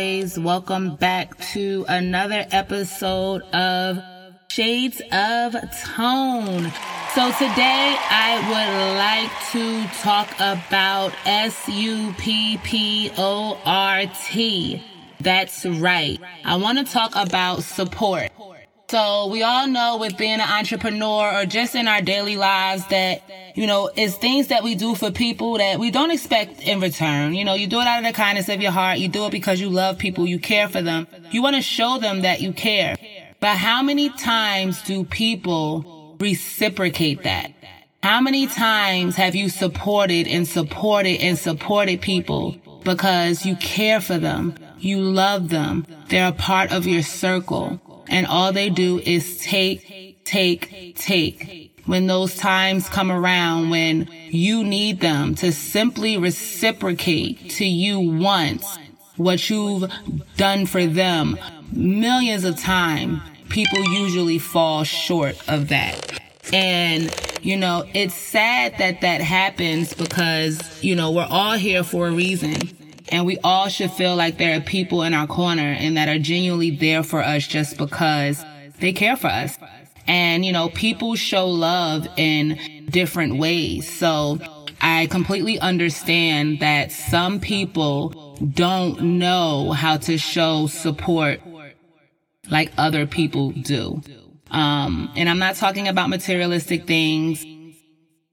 always, welcome back to another episode of Shades of Tone. So today I would like to talk about S U P P O R T. That's right. I want to talk about support. So we all know with being an entrepreneur or just in our daily lives that, you know, it's things that we do for people that we don't expect in return. You know, you do it out of the kindness of your heart. You do it because you love people. You care for them. You want to show them that you care. But how many times do people reciprocate that? How many times have you supported and supported and supported people because you care for them? You love them. They're a part of your circle and all they do is take, take, take. When those times come around when you need them to simply reciprocate to you once what you've done for them millions of times, people usually fall short of that. And, you know, it's sad that that happens because, you know, we're all here for a reason. And we all should feel like there are people in our corner and that are genuinely there for us just because they care for us. And, you know, people show love in different ways. So I completely understand that some people don't know how to show support like other people do. Um, and I'm not talking about materialistic things.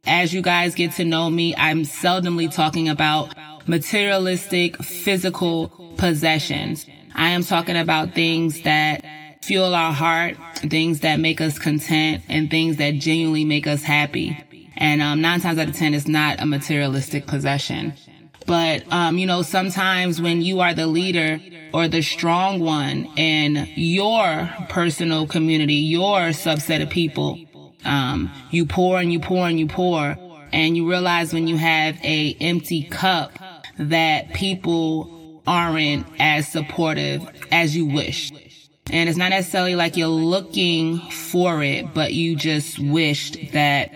As you guys get to know me, I'm seldomly talking about materialistic, physical possessions. I am talking about things that fuel our heart, things that make us content, and things that genuinely make us happy. And um, nine times out of ten, it's not a materialistic possession. But, um, you know, sometimes when you are the leader or the strong one in your personal community, your subset of people, um, you pour and you pour and you pour, and you realize when you have a empty cup that people aren't as supportive as you wish. And it's not necessarily like you're looking for it, but you just wished that,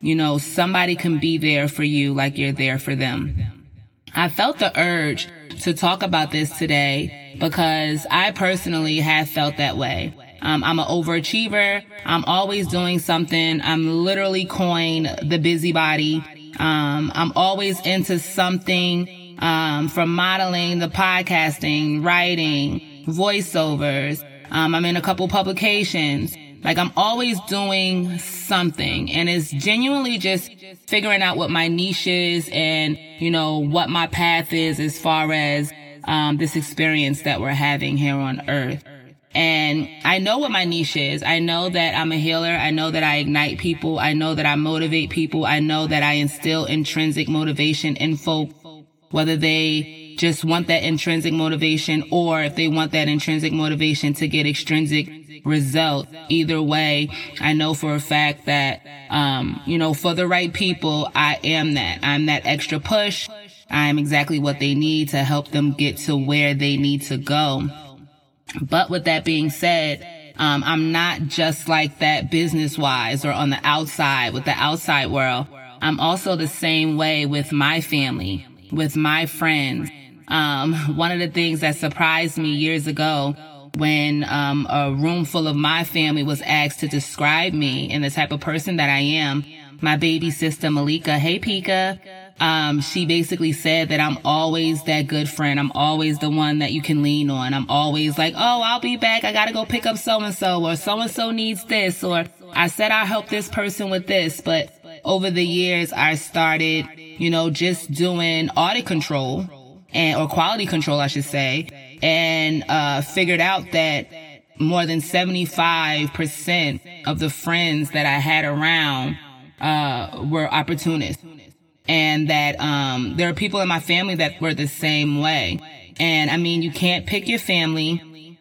you know, somebody can be there for you like you're there for them. I felt the urge to talk about this today because I personally have felt that way. Um, I'm an overachiever. I'm always doing something. I'm literally coined the busybody. Um, I'm always into something, um, from modeling, the podcasting, writing, voiceovers. Um, I'm in a couple publications. Like I'm always doing something and it's genuinely just figuring out what my niche is and, you know, what my path is as far as, um, this experience that we're having here on earth. And I know what my niche is. I know that I'm a healer. I know that I ignite people. I know that I motivate people. I know that I instill intrinsic motivation in folk, whether they just want that intrinsic motivation or if they want that intrinsic motivation to get extrinsic result. Either way, I know for a fact that, um, you know, for the right people, I am that. I'm that extra push. I'm exactly what they need to help them get to where they need to go. But with that being said, um, I'm not just like that business wise or on the outside with the outside world. I'm also the same way with my family, with my friends. Um, one of the things that surprised me years ago when um, a room full of my family was asked to describe me and the type of person that I am, my baby sister Malika, hey Pika, um, she basically said that I'm always that good friend. I'm always the one that you can lean on. I'm always like, oh, I'll be back. I gotta go pick up so and so, or so and so needs this, or I said I'll help this person with this. But over the years, I started, you know, just doing audit control and, or quality control, I should say, and, uh, figured out that more than 75% of the friends that I had around, uh, were opportunists and that um, there are people in my family that were the same way. And I mean, you can't pick your family,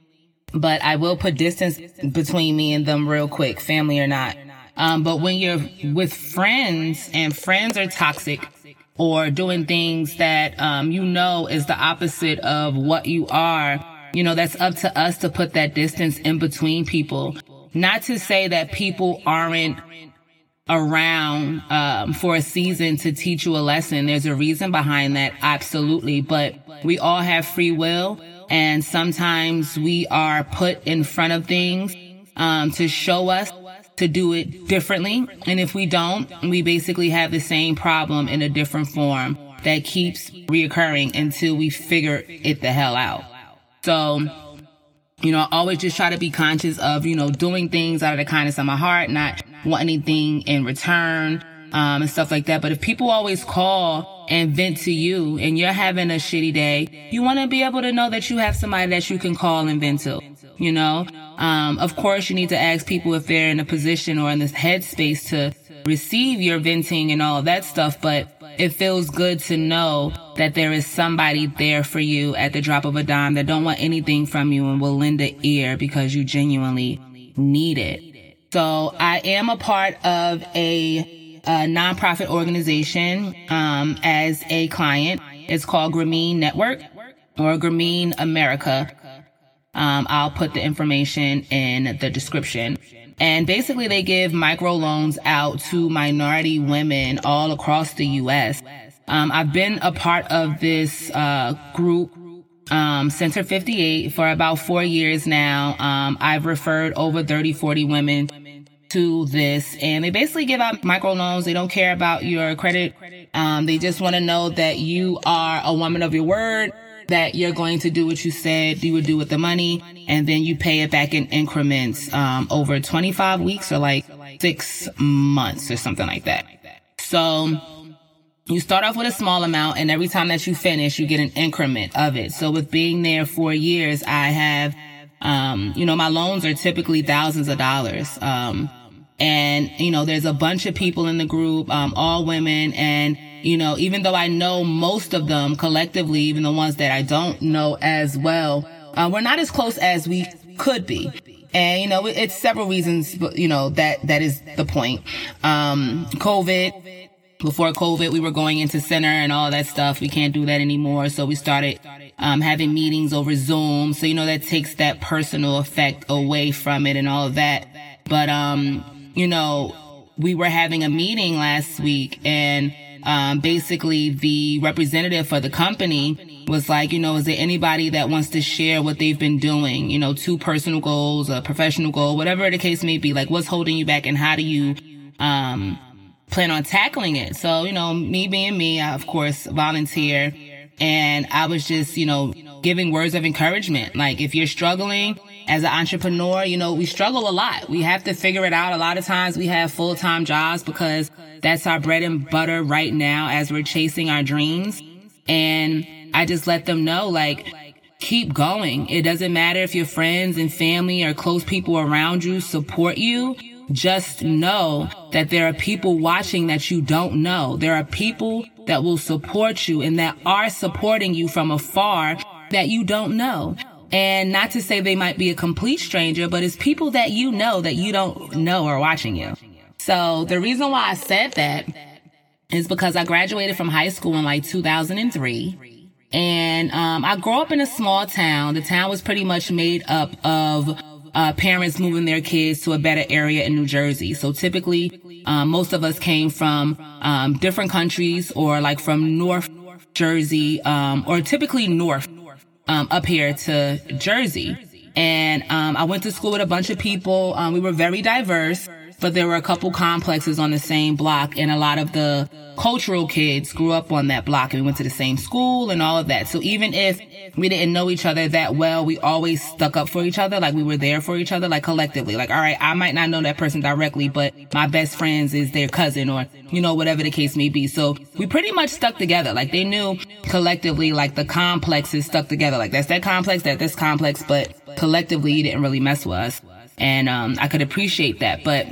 but I will put distance between me and them real quick, family or not. Um, but when you're with friends and friends are toxic or doing things that um, you know is the opposite of what you are, you know, that's up to us to put that distance in between people. Not to say that people aren't around um, for a season to teach you a lesson. There's a reason behind that, absolutely. But we all have free will, and sometimes we are put in front of things um, to show us to do it differently. And if we don't, we basically have the same problem in a different form that keeps reoccurring until we figure it the hell out. So, you know, I always just try to be conscious of, you know, doing things out of the kindness of my heart, not want anything in return, um, and stuff like that. But if people always call and vent to you and you're having a shitty day, you want to be able to know that you have somebody that you can call and vent to, you know? Um, of course you need to ask people if they're in a position or in this headspace to receive your venting and all of that stuff, but it feels good to know that there is somebody there for you at the drop of a dime that don't want anything from you and will lend an ear because you genuinely need it. So I am a part of a, a nonprofit organization um, as a client. It's called Grameen Network or Grameen America. Um, I'll put the information in the description. And basically they give micro loans out to minority women all across the U.S. Um, I've been a part of this uh, group um, Center 58 for about four years now. Um, I've referred over 30, 40 women to this and they basically give out microloans. They don't care about your credit. Um, they just want to know that you are a woman of your word, that you're going to do what you said you would do with the money and then you pay it back in increments, um, over 25 weeks or like six months or something like that. So, you start off with a small amount and every time that you finish, you get an increment of it. So with being there for years, I have, um, you know, my loans are typically thousands of dollars. Um, and, you know, there's a bunch of people in the group, um, all women. And, you know, even though I know most of them collectively, even the ones that I don't know as well, uh, we're not as close as we could be. And, you know, it's several reasons, you know, that, that is the point. Um, COVID, before COVID, we were going into center and all that stuff. We can't do that anymore. So we started, um, having meetings over Zoom. So, you know, that takes that personal effect away from it and all of that. But, um, you know, we were having a meeting last week and um, basically the representative for the company was like, you know, is there anybody that wants to share what they've been doing? You know, two personal goals, a professional goal, whatever the case may be. Like, what's holding you back and how do you um, plan on tackling it? So, you know, me being me, I, of course, volunteer. And I was just, you know, giving words of encouragement. Like, if you're struggling, as an entrepreneur, you know, we struggle a lot. We have to figure it out. A lot of times we have full-time jobs because that's our bread and butter right now as we're chasing our dreams. And I just let them know, like, keep going. It doesn't matter if your friends and family or close people around you support you. Just know that there are people watching that you don't know. There are people that will support you and that are supporting you from afar that you don't know. And not to say they might be a complete stranger, but it's people that you know that you don't know are watching you. So the reason why I said that is because I graduated from high school in like 2003. And um, I grew up in a small town. The town was pretty much made up of uh, parents moving their kids to a better area in New Jersey. So typically, um, most of us came from um, different countries or like from North Jersey, um, or typically North um, up here to Jersey. And um, I went to school with a bunch of people. Um, we were very diverse. But there were a couple complexes on the same block and a lot of the cultural kids grew up on that block and we went to the same school and all of that. So even if we didn't know each other that well, we always stuck up for each other. Like we were there for each other, like collectively. Like, all right, I might not know that person directly, but my best friends is their cousin or, you know, whatever the case may be. So we pretty much stuck together. Like they knew collectively, like the complexes stuck together. Like that's that complex, that this complex, but collectively you didn't really mess with us. And, um, I could appreciate that, but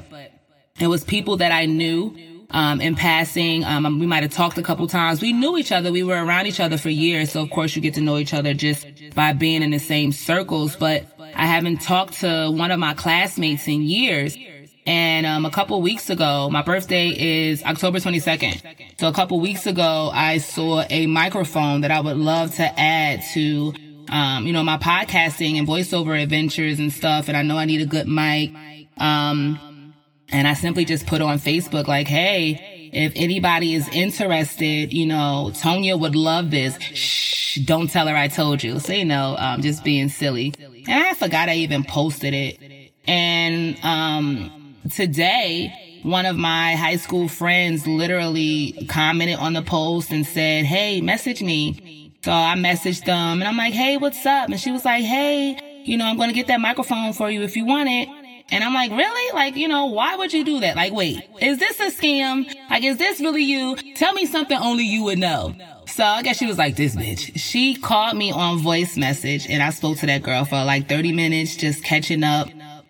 it was people that I knew um, in passing. Um, we might have talked a couple times. We knew each other. We were around each other for years. So of course you get to know each other just by being in the same circles. But I haven't talked to one of my classmates in years. And um, a couple weeks ago, my birthday is October 22nd. So a couple weeks ago, I saw a microphone that I would love to add to, um, you know, my podcasting and voiceover adventures and stuff. And I know I need a good mic. Um, and I simply just put on Facebook like, hey, if anybody is interested, you know, Tonya would love this. Shh, don't tell her I told you. So, you know, um, just being silly. And I forgot I even posted it. And, um, today, one of my high school friends literally commented on the post and said, Hey, message me. So I messaged them and I'm like, Hey, what's up? And she was like, Hey, you know, I'm going to get that microphone for you if you want it. And I'm like, really? Like, you know, why would you do that? Like, wait, is this a scam? Like, is this really you? Tell me something only you would know. So I guess she was like, this bitch. She called me on voice message and I spoke to that girl for like 30 minutes, just catching up.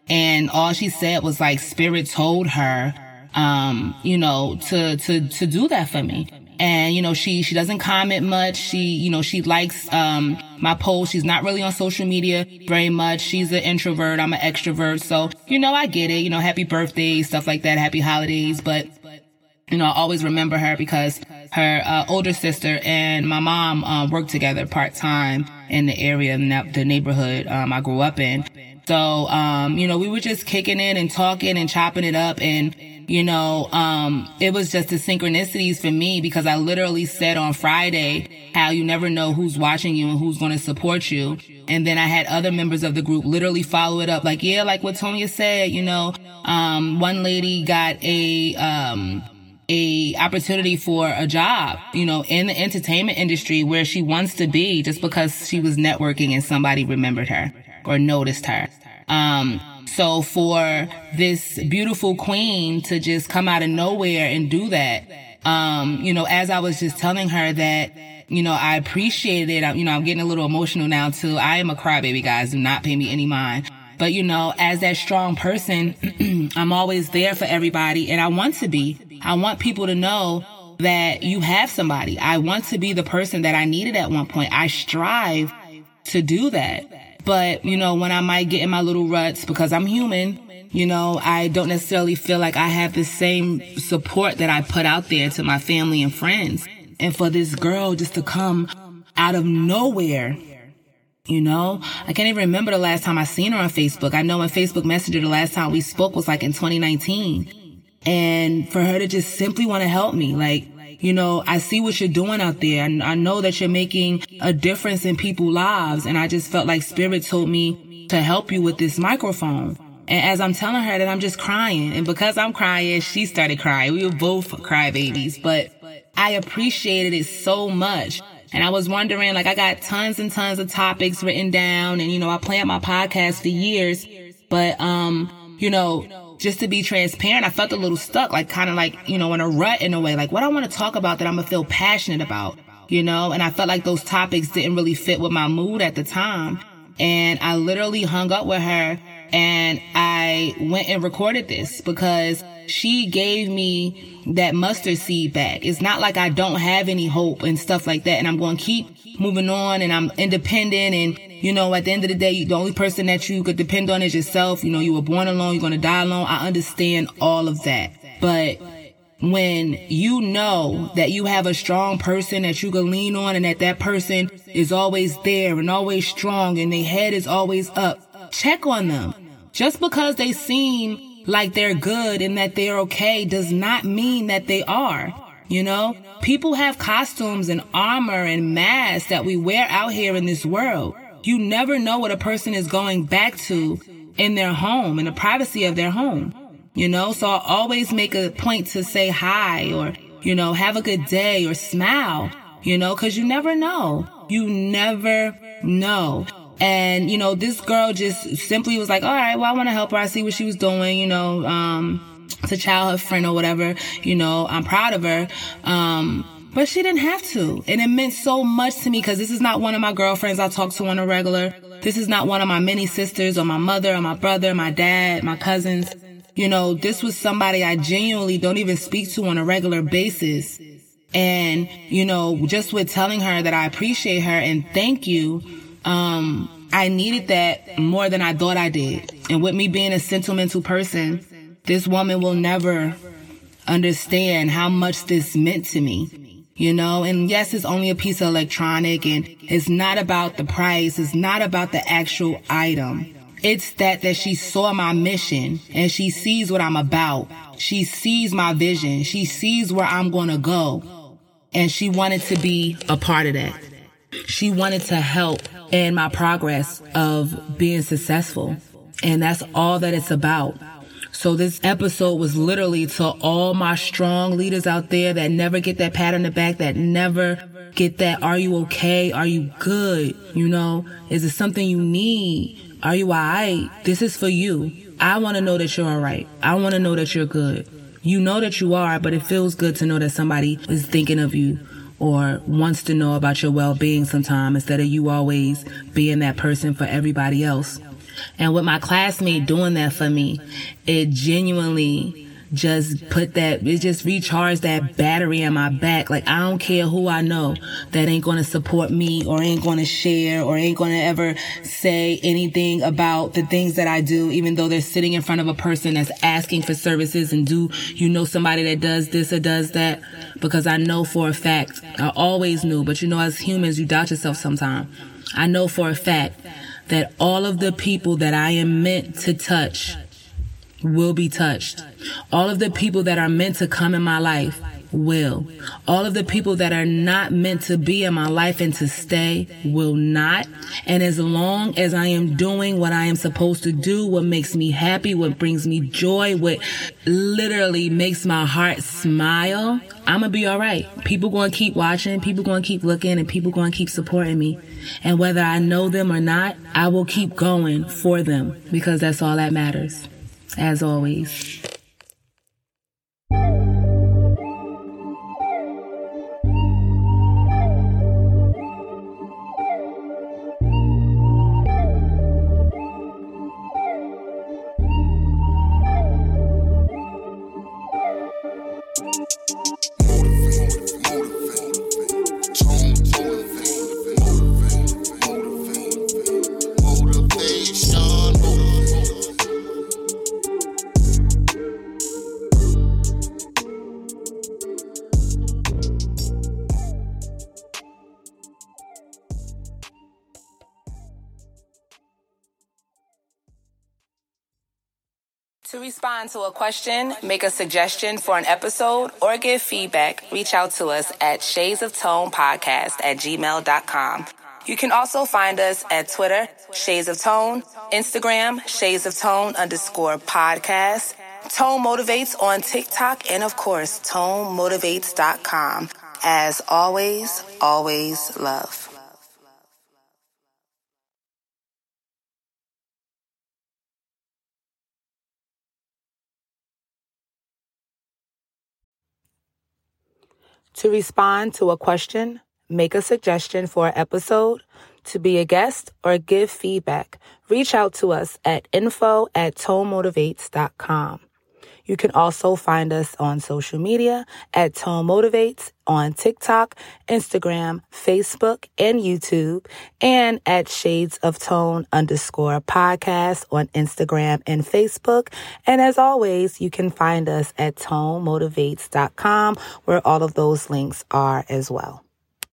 And all she said was like, spirit told her, um, you know, to, to, to do that for me and you know she she doesn't comment much. She you know she likes um my posts. She's not really on social media very much. She's an introvert. I'm an extrovert. So you know i get it. You know happy birthday stuff like that. Happy holidays. But you know i always remember her because her uh, older sister and my mom uh, worked together part-time in the area the neighborhood um, i grew up in. So um you know we were just kicking it and talking and chopping it up and you know, um, it was just the synchronicities for me because I literally said on Friday how you never know who's watching you and who's going to support you. And then I had other members of the group literally follow it up like, yeah, like what Tonya said, you know, um, one lady got a, um, a opportunity for a job, you know, in the entertainment industry where she wants to be just because she was networking and somebody remembered her or noticed her. Um, so for this beautiful queen to just come out of nowhere and do that, um, you know, as I was just telling her that, you know, I appreciated it. I, you know, I'm getting a little emotional now too. I am a crybaby, guys. Do not pay me any mind. But you know, as that strong person, I'm always there for everybody and I want to be. I want people to know that you have somebody. I want to be the person that I needed at one point. I strive to do that. But, you know, when I might get in my little ruts because I'm human, you know, I don't necessarily feel like I have the same support that I put out there to my family and friends. And for this girl just to come out of nowhere, you know, I can't even remember the last time I seen her on Facebook. I know in Facebook Messenger, the last time we spoke was like in 2019. And for her to just simply want to help me, like, you know, I see what you're doing out there and I know that you're making a difference in people's lives. And I just felt like spirit told me to help you with this microphone. And as I'm telling her that I'm just crying and because I'm crying, she started crying. We were both crybabies, but I appreciated it so much. And I was wondering, like, I got tons and tons of topics written down and, you know, I planned my podcast for years, but, um, you know, just to be transparent, I felt a little stuck, like kind of like, you know, in a rut in a way, like what I want to talk about that I'm gonna feel passionate about, you know? And I felt like those topics didn't really fit with my mood at the time. And I literally hung up with her and I went and recorded this because she gave me that mustard seed back. It's not like I don't have any hope and stuff like that. And I'm going to keep moving on and I'm independent and you know, at the end of the day, the only person that you could depend on is yourself. You know, you were born alone, you're going to die alone. I understand all of that. But when you know that you have a strong person that you can lean on and that that person is always there and always strong and their head is always up, check on them. Just because they seem like they're good and that they're okay does not mean that they are. You know, people have costumes and armor and masks that we wear out here in this world. You never know what a person is going back to in their home, in the privacy of their home. you know? So I always make a point to say hi or, you know, have a good day or smile, you know, cause you never know. You never know. And, you know, this girl just simply was like, all right, well, I want to help her. I see what she was doing, you know, um, it's a childhood friend or whatever, you know, I'm proud of her. Um, but she didn't have to. And it meant so much to me because this is not one of my girlfriends I talk to on a regular. This is not one of my many sisters or my mother or my brother, my dad, my cousins. You know, this was somebody I genuinely don't even speak to on a regular basis. And, you know, just with telling her that I appreciate her and thank you, um, I needed that more than I thought I did. And with me being a sentimental person, this woman will never understand how much this meant to me. You know, and yes, it's only a piece of electronic and it's not about the price. It's not about the actual item. It's that that she saw my mission and she sees what I'm about. She sees my vision. She sees where I'm going to go. And she wanted to be a part of that. She wanted to help in my progress of being successful. And that's all that it's about. So this episode was literally to all my strong leaders out there that never get that pat on the back, that never get that, are you okay? Are you good? You know, is it something you need? Are you alright? This is for you. I want to know that you're alright. I want to know that you're good. You know that you are, but it feels good to know that somebody is thinking of you or wants to know about your well-being sometime instead of you always being that person for everybody else. And with my classmate doing that for me, it genuinely just put that, it just recharged that battery in my back. Like, I don't care who I know that ain't to support me or ain't to share or ain't to ever say anything about the things that I do, even though they're sitting in front of a person that's asking for services and do you know somebody that does this or does that? Because I know for a fact, I always knew, but you know, as humans, you doubt yourself sometimes. I know for a fact that all of the people that I am meant to touch will be touched. All of the people that are meant to come in my life will. All of the people that are not meant to be in my life and to stay will not. And as long as I am doing what I am supposed to do, what makes me happy, what brings me joy, what literally makes my heart smile, I'm gonna be all right. People gonna keep watching, people gonna keep looking, and people gonna keep supporting me. And whether I know them or not, I will keep going for them because that's all that matters as always. To respond to a question, make a suggestion for an episode, or give feedback, reach out to us at shades of tone podcast at gmail.com. You can also find us at Twitter, Shades of Tone, Instagram, Shades of Tone underscore podcast, Tone Motivates on TikTok, and of course, ToneMotivates.com. As always, always love. To respond to a question, make a suggestion for an episode, to be a guest, or give feedback, reach out to us at info at tonemotivates.com. You can also find us on social media at Tone Motivates on TikTok, Instagram, Facebook, and YouTube, and at Shades of Tone underscore podcast on Instagram and Facebook. And as always, you can find us at tonemotivates.com where all of those links are as well.